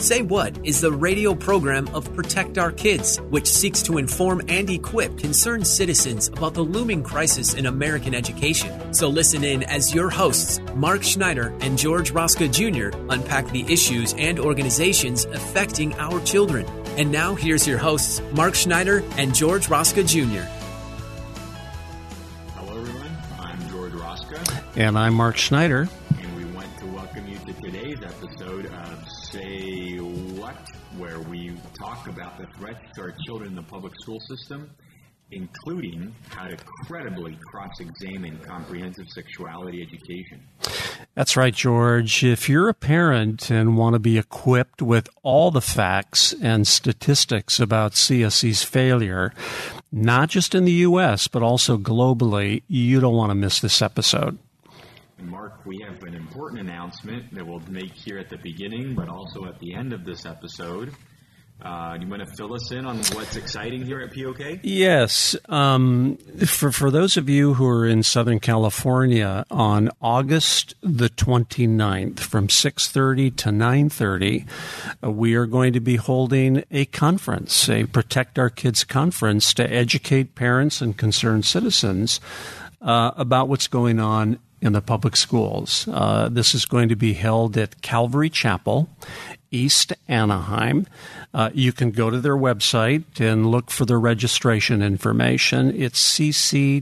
Say What is the radio program of Protect Our Kids, which seeks to inform and equip concerned citizens about the looming crisis in American education. So listen in as your hosts, Mark Schneider and George Rosca Jr., unpack the issues and organizations affecting our children. And now here's your hosts, Mark Schneider and George Rosca Jr. Hello, everyone. I'm George Rosca, And I'm Mark Schneider. Today's episode of Say What, where we talk about the threats to our children in the public school system, including how to credibly cross-examine comprehensive sexuality education. That's right, George. If you're a parent and want to be equipped with all the facts and statistics about CSE's failure, not just in the U.S., but also globally, you don't want to miss this episode. We have an important announcement that we'll make here at the beginning, but also at the end of this episode. Uh, do you want to fill us in on what's exciting here at POK? Yes. Um, for, for those of you who are in Southern California, on August the 29th from 6.30 to 9.30, uh, we are going to be holding a conference, a Protect Our Kids conference to educate parents and concerned citizens uh, about what's going on in the public schools. Uh, this is going to be held at Calvary Chapel, East Anaheim. Uh, you can go to their website and look for the registration information. It's cc-ea.org.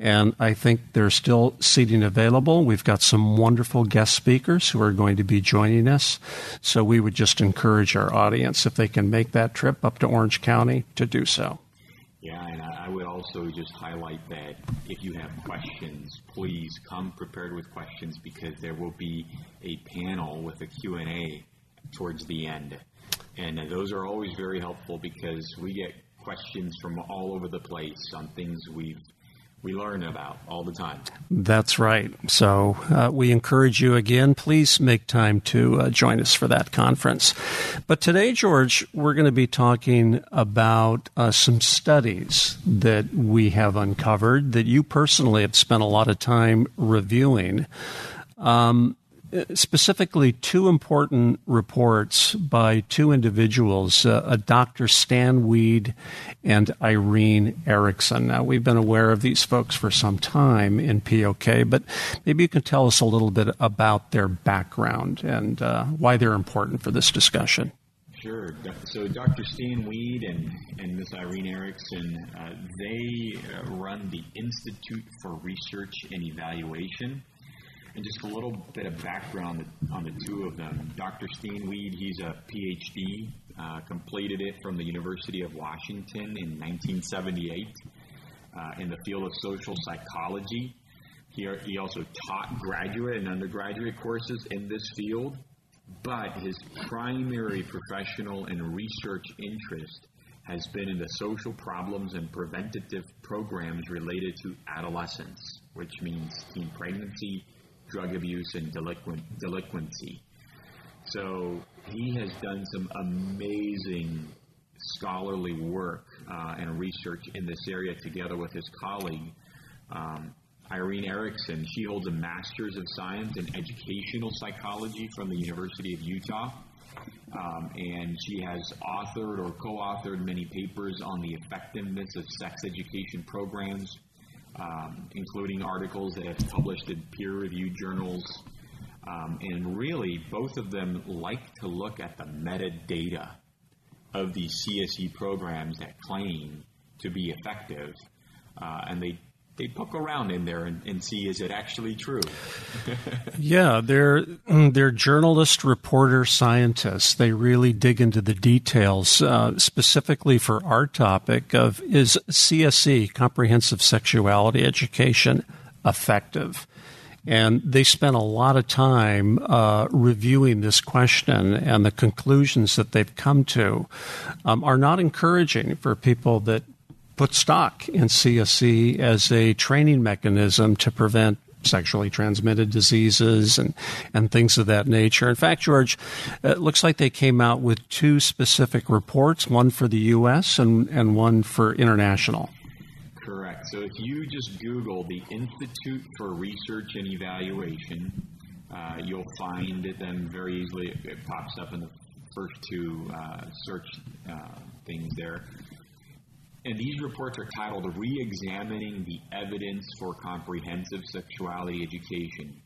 And I think there's still seating available. We've got some wonderful guest speakers who are going to be joining us. So we would just encourage our audience, if they can make that trip up to Orange County, to do so. Yeah, and I would also just highlight that if you have questions, please come prepared with questions because there will be a panel with a Q&A towards the end. And uh, those are always very helpful because we get questions from all over the place on things we've we learn about all the time. That's right. So uh, we encourage you again, please make time to uh, join us for that conference. But today, George, we're going to be talking about uh, some studies that we have uncovered that you personally have spent a lot of time reviewing. Um, specifically two important reports by two individuals, uh, Dr. Stan Weed and Irene Erickson. Now, we've been aware of these folks for some time in POK, but maybe you can tell us a little bit about their background and uh, why they're important for this discussion. Sure. So Dr. Stan Weed and, and Ms. Irene Erickson, uh, they uh, run the Institute for Research and Evaluation. And just a little bit of background on the two of them. Dr. Stan Weed, he's a PhD, uh, completed it from the University of Washington in 1978 uh, in the field of social psychology. He, he also taught graduate and undergraduate courses in this field, but his primary professional and research interest has been in the social problems and preventative programs related to adolescence, which means teen pregnancy, drug abuse and delinquent, delinquency. So he has done some amazing scholarly work uh, and research in this area together with his colleague, um, Irene Erickson. She holds a Master's of Science in Educational Psychology from the University of Utah. Um, and she has authored or co authored many papers on the effectiveness of sex education programs, um, including articles that have published in peer reviewed journals. Um, and really, both of them like to look at the metadata of these CSE programs that claim to be effective. Uh, and they, they poke around in there and, and see is it actually true? yeah, they're they're journalist, reporter, scientists. They really dig into the details. Uh, specifically for our topic of is CSE, comprehensive sexuality education, effective? And they spent a lot of time uh, reviewing this question, and the conclusions that they've come to um, are not encouraging for people that put stock in CSE as a training mechanism to prevent sexually transmitted diseases and, and things of that nature. In fact, George, it looks like they came out with two specific reports, one for the U.S. and, and one for international. Correct. So if you just Google the Institute for Research and Evaluation, uh, you'll find them very easily. It, it, pops up in the first two uh, search uh, things there. And these reports are titled Re-examining the Evidence for Comprehensive Sexuality Education.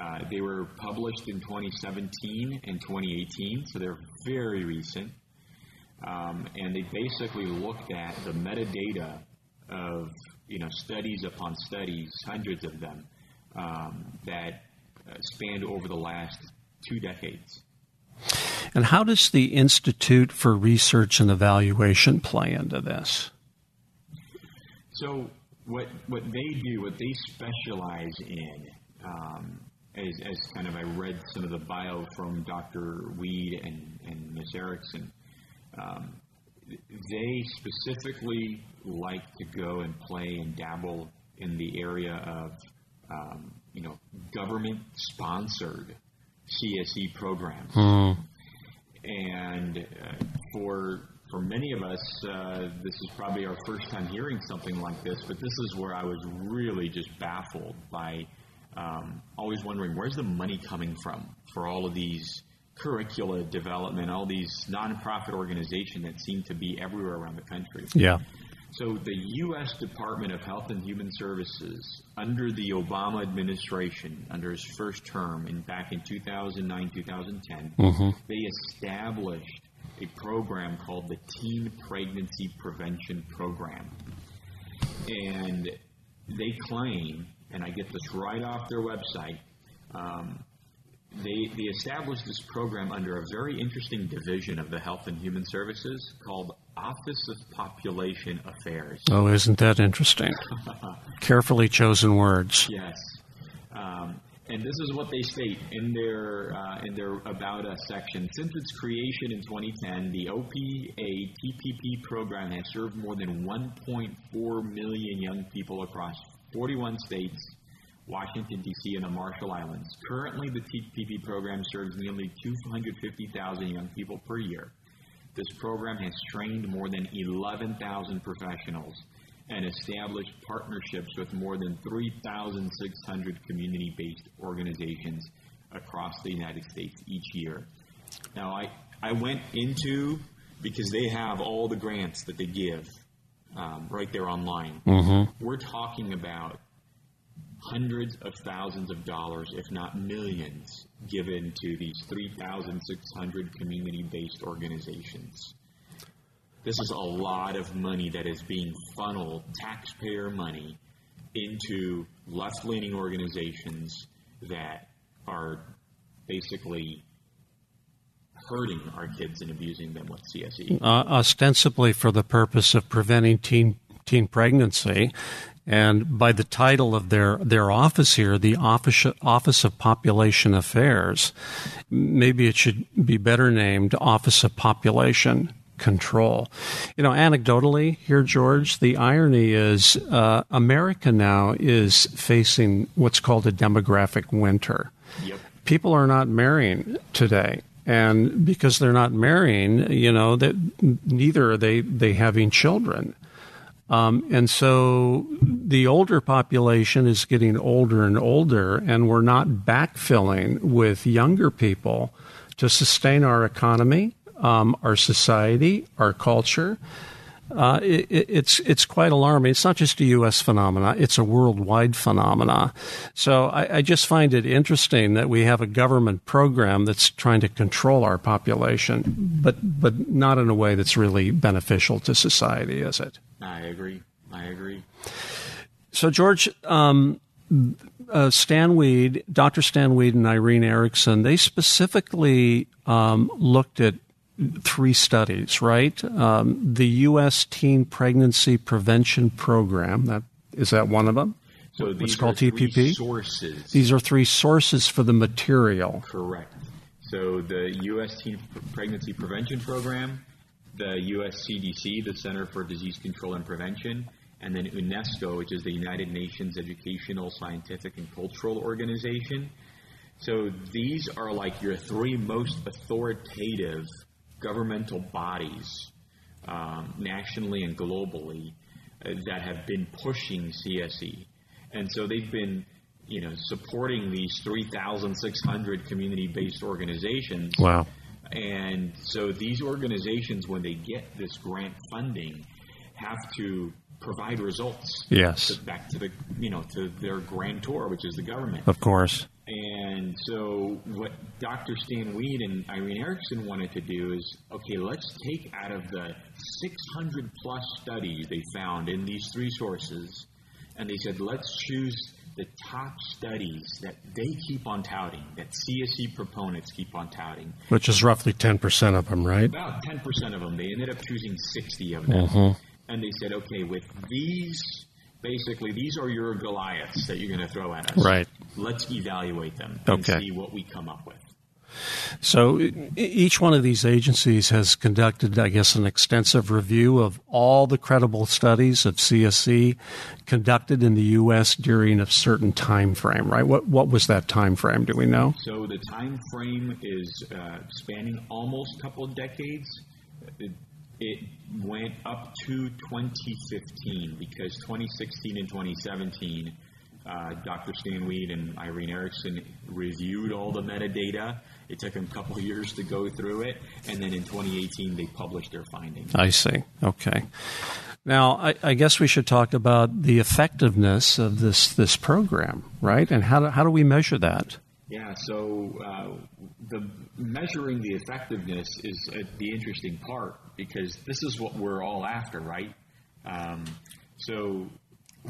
Uh, they were published in 2017 and 2018, so they're very recent. Um, and they basically looked at the metadata of you know studies upon studies, hundreds of them, um, that uh, spanned over the last two decades. And how does the Institute for Research and Evaluation play into this? So what what they do, what they specialize in, um, as, as kind of I read some of the bio from Dr. Weed and, and Ms. Erickson, um, they specifically like to go and play and dabble in the area of um, you know government sponsored CSE programs. Mm. And uh, for for many of us, uh, this is probably our first time hearing something like this, but this is where I was really just baffled by um, always wondering where's the money coming from for all of these curricula development, all these nonprofit organizations that seem to be everywhere around the country. Yeah. So the U.S. Department of Health and Human Services, under the Obama administration, under his first term, in back in 2009, 2010, mm-hmm. they established a program called the Teen Pregnancy Prevention Program. And they claim, and I get this right off their website, um, they, they established this program under a very interesting division of the Health and Human Services called Office of Population Affairs. Oh, isn't that interesting? Carefully chosen words. Yes. And this is what they state in their uh, in their about us section. Since its creation in 2010, the OPA TPP program has served more than 1.4 million young people across 41 states, Washington D.C., and the Marshall Islands. Currently, the TPP program serves nearly 250,000 young people per year. This program has trained more than 11,000 professionals and established partnerships with more than 3,600 community based organizations across the United States each year. Now, I, I went into because they have all the grants that they give um, right there online. Mm-hmm. We're talking about hundreds of thousands of dollars, if not millions, given to these 3,600 community based organizations. This is a lot of money that is being funneled, taxpayer money, into left leaning organizations that are basically hurting our kids and abusing them with CSE. Uh, ostensibly for the purpose of preventing teen teen pregnancy. And by the title of their, their office here, the Office, Office of Population Affairs, maybe it should be better named Office of Population control. You know, anecdotally here, George, the irony is uh, America now is facing what's called a demographic winter. Yep. People are not marrying today. And because they're not marrying, you know, that neither are they, they having children. Um, and so the older population is getting older and older, and we're not backfilling with younger people to sustain our economy um, our society, our culture. Uh, it, it's it's quite alarming. It's not just a U.S. phenomena; it's a worldwide phenomena. So I, I, just find it interesting that we have a government program that's trying to control our population, but but not in a way that's really beneficial to society, is it? I agree. I agree. So George, um, uh, Stan Weed, Dr. Stan Weed, and Irene Erickson, they specifically um, looked at three studies, right? Um, the U.S. Teen Pregnancy Prevention Program. That is that one of them. So these called three TPP? sources. These are three sources for the material. Correct. So the U.S. Teen Pregnancy Prevention Program, the U.S. CDC, the Center for Disease Control and Prevention, and then UNESCO, which is the United Nations Educational, Scientific, and Cultural Organization. So these are like your three most authoritative governmental bodies, um, nationally and globally, uh, that have been pushing CSE. And so they've been, you know, supporting these 3,600 community-based organizations. Wow. And so these organizations, when they get this grant funding, have to provide results Yes. to- back to the, you know, to their grantor, which is the government. Of course. And so, what Dr. Stan Weed and Irene Erickson wanted to do is okay, let's take out of the 600 plus studies they found in these three sources, and they said, let's choose the top studies that they keep on touting, that CSE proponents keep on touting. Which is roughly 10% of them, right? About 10% of them, they ended up choosing 60 of them. Mm-hmm. And they said, okay, with these, basically, these are your Goliaths that you're going to throw at us. Right. Let's evaluate them and Okay. see what we come up with. So each one of these agencies has conducted, I guess, an extensive review of all the credible studies of CSE conducted in the U.S. during a certain time frame, right? What what was that time frame? Do we know? So the time frame is uh, spanning almost a couple of decades. It, went up to 2015 because 2016 and 2017, uh, Dr. Stan Weed and Irene Erickson reviewed all the metadata. It took them a couple years to go through it, and then in 2018 they published their findings. I see. Okay. Now, I, I guess we should talk about the effectiveness of this this program, right? And how do, how do we measure that? Yeah, so uh, the measuring the effectiveness is uh, the interesting part because this is what we're all after, right? Um, so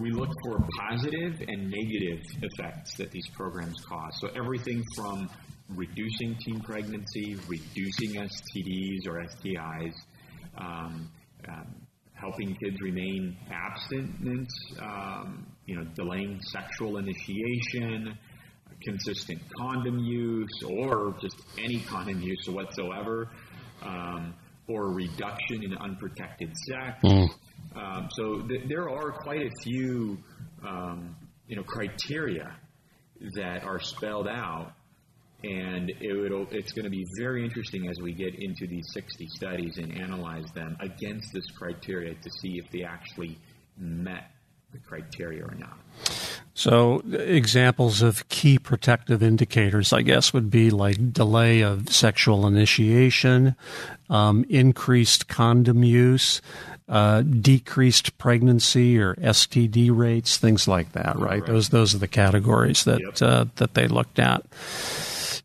we look for positive and negative effects that these programs cause. So everything from reducing teen pregnancy, reducing STDs or STIs, um, um, helping kids remain abstinent, um, you know, delaying sexual initiation, consistent condom use, or just any condom use whatsoever, um, or reduction in unprotected sex. Um, so th- there are quite a few, um, you know, criteria that are spelled out, and it it's going to be very interesting as we get into these 60 studies and analyze them against this criteria to see if they actually met the criteria or not. So, examples of key protective indicators, I guess, would be like delay of sexual initiation, um, increased condom use, uh, decreased pregnancy or STD rates, things like that. Right? Correct. Those those are the categories that Yep. uh, that they looked at.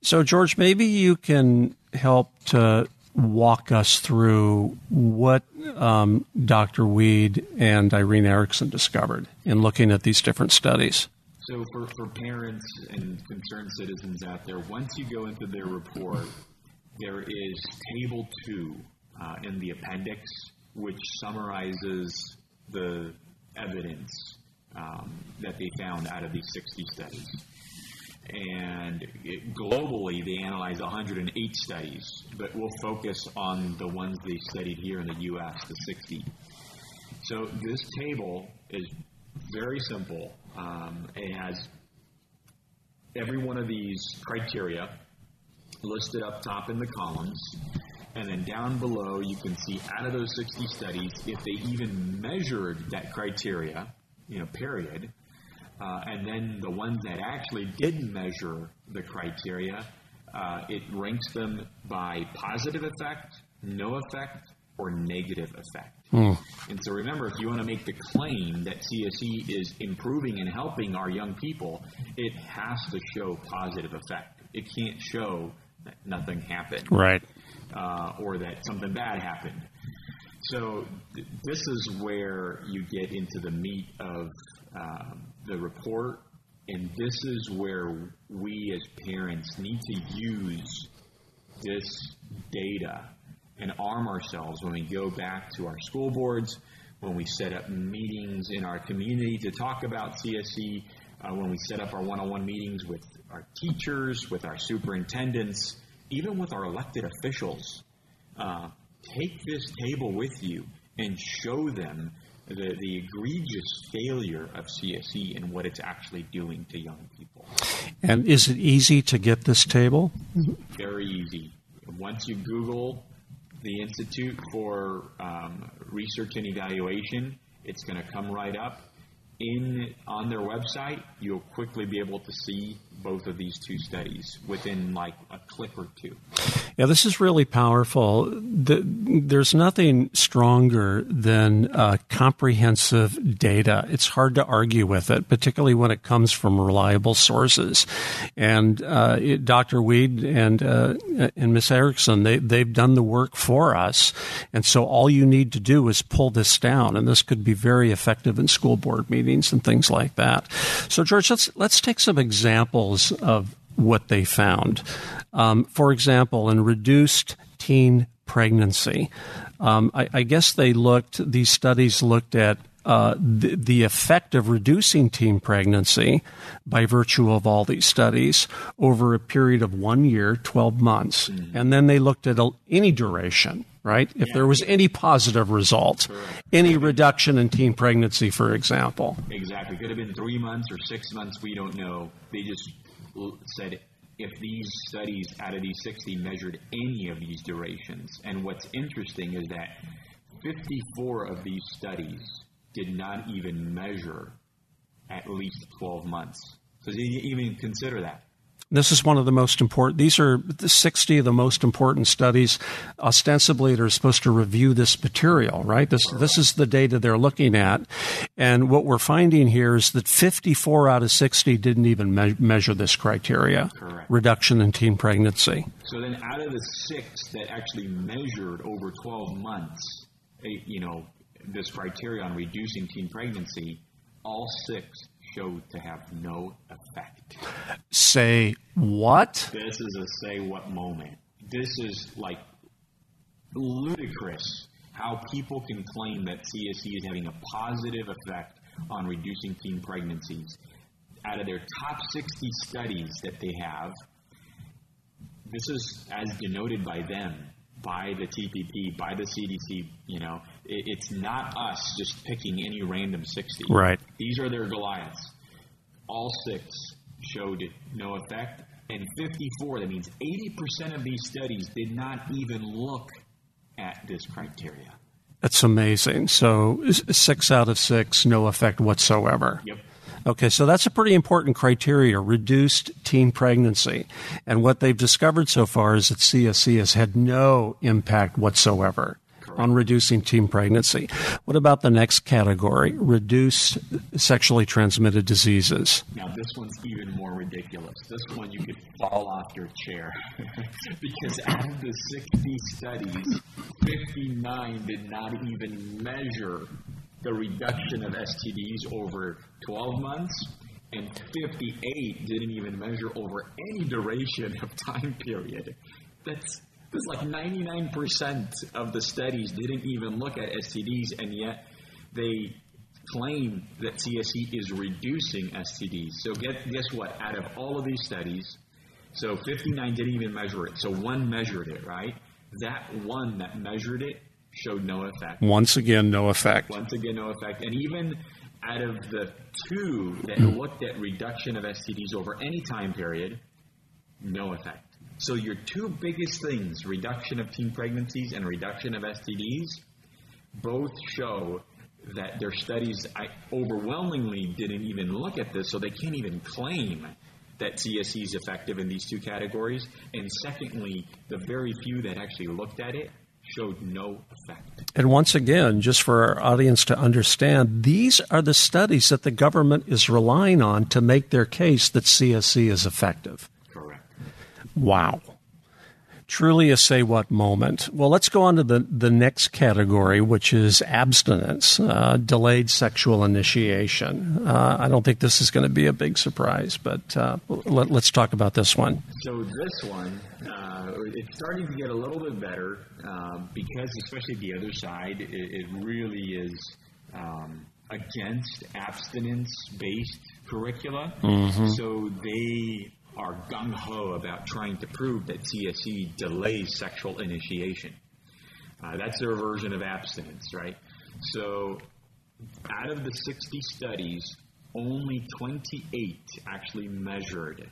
So, George, maybe you can help to walk us through what um, Dr. Weed and Irene Erickson discovered in looking at these different studies. So for, for parents and concerned citizens out there, once you go into their report, there is table two uh, in the appendix, which summarizes the evidence um, that they found out of these 60 studies. And it, globally, they analyzed 108 studies, but we'll focus on the ones they studied here in the U.S., the 60. So this table is very simple. Um, it has every one of these criteria listed up top in the columns, and then down below you can see out of those 60 studies if they even measured that criteria, you know, period. Uh, and then the ones that actually didn't measure the criteria, uh, it ranks them by positive effect, no effect, or negative effect. And so remember, if you want to make the claim that CSE is improving and helping our young people, it has to show positive effect. It can't show that nothing happened Right. uh, or that something bad happened. So th- this is where you get into the meat of um, the report, and this is where we as parents need to use this data and arm ourselves when we go back to our school boards, when we set up meetings in our community to talk about CSE, uh, when we set up our one on one meetings with our teachers, with our superintendents, even with our elected officials. Uh, take this table with you and show them the, the egregious failure of CSE and what it's actually doing to young people. And is it easy to get this table? Very easy. Once you Google the Institute for um, Research and Evaluation, it's going to come right up in on their website, you'll quickly be able to see both of these two studies within like a click or two. Yeah, this is really powerful. The, there's nothing stronger than uh, comprehensive data. It's hard to argue with it, particularly when it comes from reliable sources. And uh, it, Dr. Weed and uh, and Miss Erickson, they they've done the work for us, and so all you need to do is pull this down, and this could be very effective in school board meetings and things like that. So, George, let's let's take some examples of what they found. Um, for example, in reduced teen pregnancy, um, I, I, guess they looked, these studies looked at uh, the, the, effect of reducing teen pregnancy by virtue of all these studies over a period of one year, 12 months. Mm-hmm. And then they looked at any duration, right? If yeah. there was any positive result, any reduction in teen pregnancy, for example. Exactly. Could have been three months or six months, we don't know. They just said if these studies out of these 60 measured any of these durations. And what's interesting is that 54 of these studies did not even measure at least 12 months. So did you even consider that? This is one of the most important. These are the 60 of the most important studies, ostensibly, that are supposed to review this material, right? This, this is the data they're looking at. And what we're finding here is that 54 out of 60 didn't even me- measure this criteria Correct. reduction in teen pregnancy. So then, out of the six that actually measured over 12 months, eh, you know, this criteria on reducing teen pregnancy, all six showed to have no effect. Say what? This is a say what moment. This is like ludicrous how people can claim that CSE is having a positive effect on reducing teen pregnancies. Out of their top 60 studies that they have, this is as denoted by them, by the TPP, by the CDC. You know, it's not us just picking any random 60. Right. These are their Goliaths. All six showed no effect, and 54, that means 80% of these studies did not even look at this criteria. That's amazing. So, six out of six, no effect whatsoever. Yep. Okay, so that's a pretty important criteria, reduced teen pregnancy. And what they've discovered so far is that CSE has had no impact whatsoever on reducing teen pregnancy. What about the next category, Reduce sexually transmitted diseases? Now, this one's even more ridiculous. This one you could fall off your chair because out of the 60 studies, 59 did not even measure the reduction of STDs over 12 months, and 58 didn't even measure over any duration of time period. That's it's like 99% of the studies didn't even look at STDs, and yet they claim that CSE is reducing STDs. So get, guess what? Out of all of these studies, so 59 didn't even measure it. So one measured it, right? That one that measured it showed no effect. Once again, no effect. Once again, no effect. And even out of the two that looked at reduction of STDs over any time period, no effect. So your two biggest things, reduction of teen pregnancies and reduction of STDs, both show that their studies overwhelmingly didn't even look at this, so they can't even claim that CSE is effective in these two categories. And secondly, the very few that actually looked at it showed no effect. And once again, just for our audience to understand, these are the studies that the government is relying on to make their case that CSE is effective. Wow. Truly a say what moment. Well, let's go on to the, the next category, which is abstinence, uh, delayed sexual initiation. Uh, I don't think this is going to be a big surprise, but uh, let, us talk about this one. So, this one, uh, it's starting to get a little bit better uh, because, especially the other side, it, it really is um, against abstinence based curricula. Mm-hmm. So they are gung ho about trying to prove that CSE delays sexual initiation. Uh, that's their version of abstinence, right? So out of the 60 studies, only 28 actually measured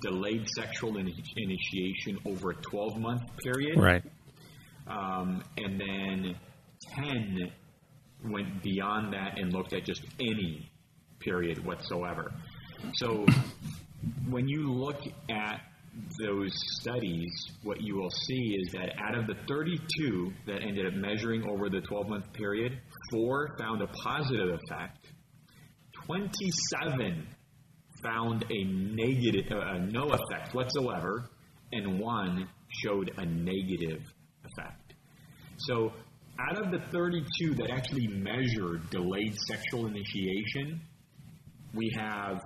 delayed sexual in- initiation over a 12 month period. Right. Um, and then 10 went beyond that and looked at just any period whatsoever. So when you look at those studies, what you will see is that out of the 32 that ended up measuring over the 12 month period, four found a positive effect, 27 found a negative, uh, no effect whatsoever, and one showed a negative effect. So, out of the 32 that actually measured delayed sexual initiation, we have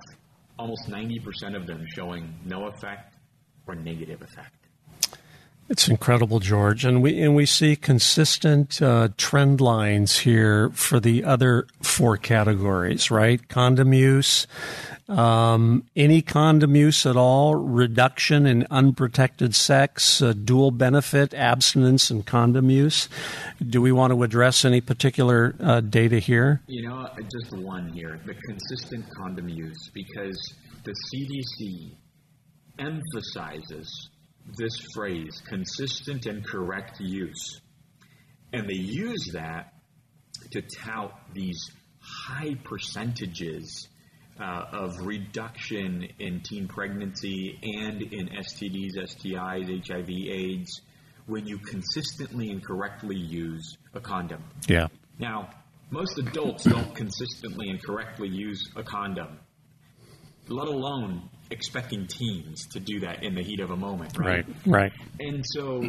almost 90% of them showing no effect or negative effect. It's incredible, George, and we and we see consistent uh, trend lines here for the other four categories, right? Condom use, um, any condom use at all, reduction in unprotected sex, uh, dual benefit, abstinence, and condom use. Do we want to address any particular uh, data here? You know, just one here: the consistent condom use, because the CDC emphasizes this phrase, consistent and correct use. And they use that to tout these high percentages uh, of reduction in teen pregnancy and in STDs, STIs, HIV, AIDS when you consistently and correctly use a condom. Yeah. Now, most adults don't consistently and correctly use a condom, let alone expecting teens to do that in the heat of a moment, right? Right, right. And so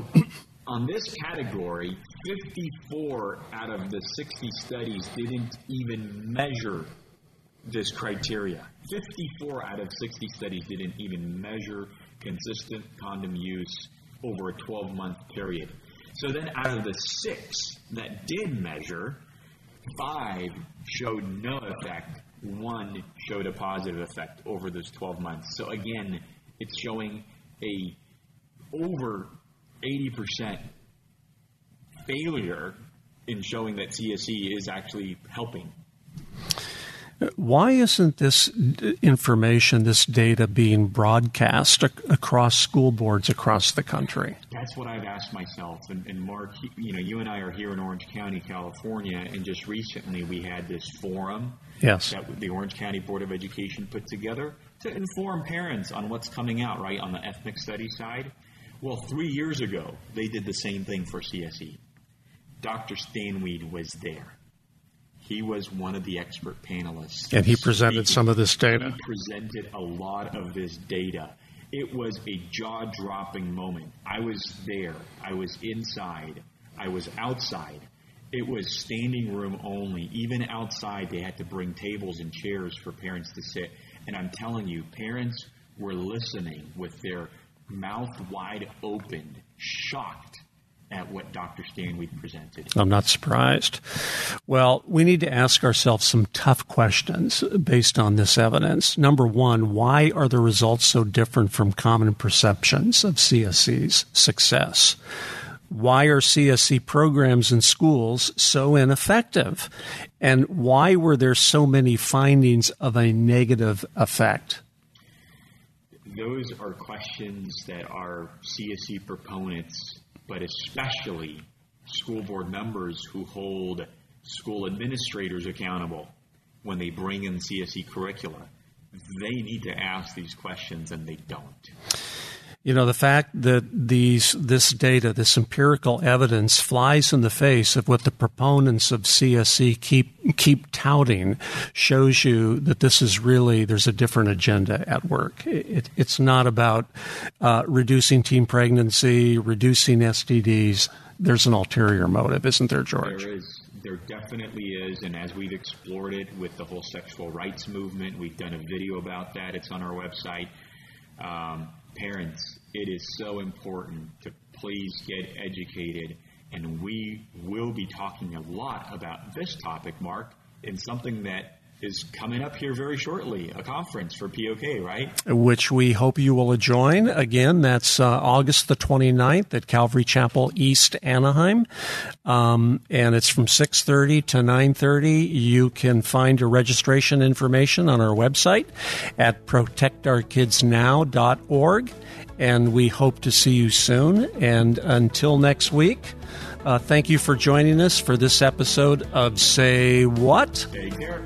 on this category, 54 out of the 60 studies didn't even measure this criteria. 54 out of 60 studies didn't even measure consistent condom use over a 12 month period. So then, out of the six that did measure, five showed no effect one showed a positive effect over those 12 months. So again, it's showing a over 80% failure in showing that CSE is actually helping. Why isn't this information, this data being broadcast across school boards across the country? That's what I've asked myself. And, and, Mark, you know, you and I are here in Orange County, California, and just recently we had this forum yes. that the Orange County Board of Education put together to inform parents on what's coming out, right, on the ethnic study side. Well, three years ago, they did the same thing for CSE. Dr. Stan Weed was there. He was one of the expert panelists. And he presented some of this data. He presented a lot of this data. It was a jaw dropping moment. I was there, I was inside, I was outside. It was standing room only. Even outside, they had to bring tables and chairs for parents to sit. And I'm telling you, parents were listening with their mouth wide open, shocked at what Dr. Stan Weed presented. I'm not surprised. Well, we need to ask ourselves some tough questions based on this evidence. Number one, why are the results so different from common perceptions of CSE's success? Why are CSE programs in schools so ineffective? And why were there so many findings of a negative effect? Those are questions that our CSE proponents but especially school board members who hold school administrators accountable when they bring in CSE curricula. They need to ask these questions and they don't. You know, the fact that these, this data, this empirical evidence flies in the face of what the proponents of CSE keep, keep touting shows you that this is really, there's a different agenda at work. It, it's not about uh, reducing teen pregnancy, reducing STDs. There's an ulterior motive, isn't there, George? There is. There definitely is. And as we've explored it with the whole sexual rights movement, we've done a video about that. It's on our website. Um, parents, it is so important to please get educated And we will be talking a lot about this topic, Mark, in something that is coming up here very shortly, a conference for POK, right? Which we hope you will join. Again, that's uh, August the 29th at Calvary Chapel East Anaheim. Um, and it's from 6.30 to 9.30. You can find your registration information on our website at protectourkidsnow.org. And we hope to see you soon. And until next week, uh, thank you for joining us for this episode of Say What? Take care.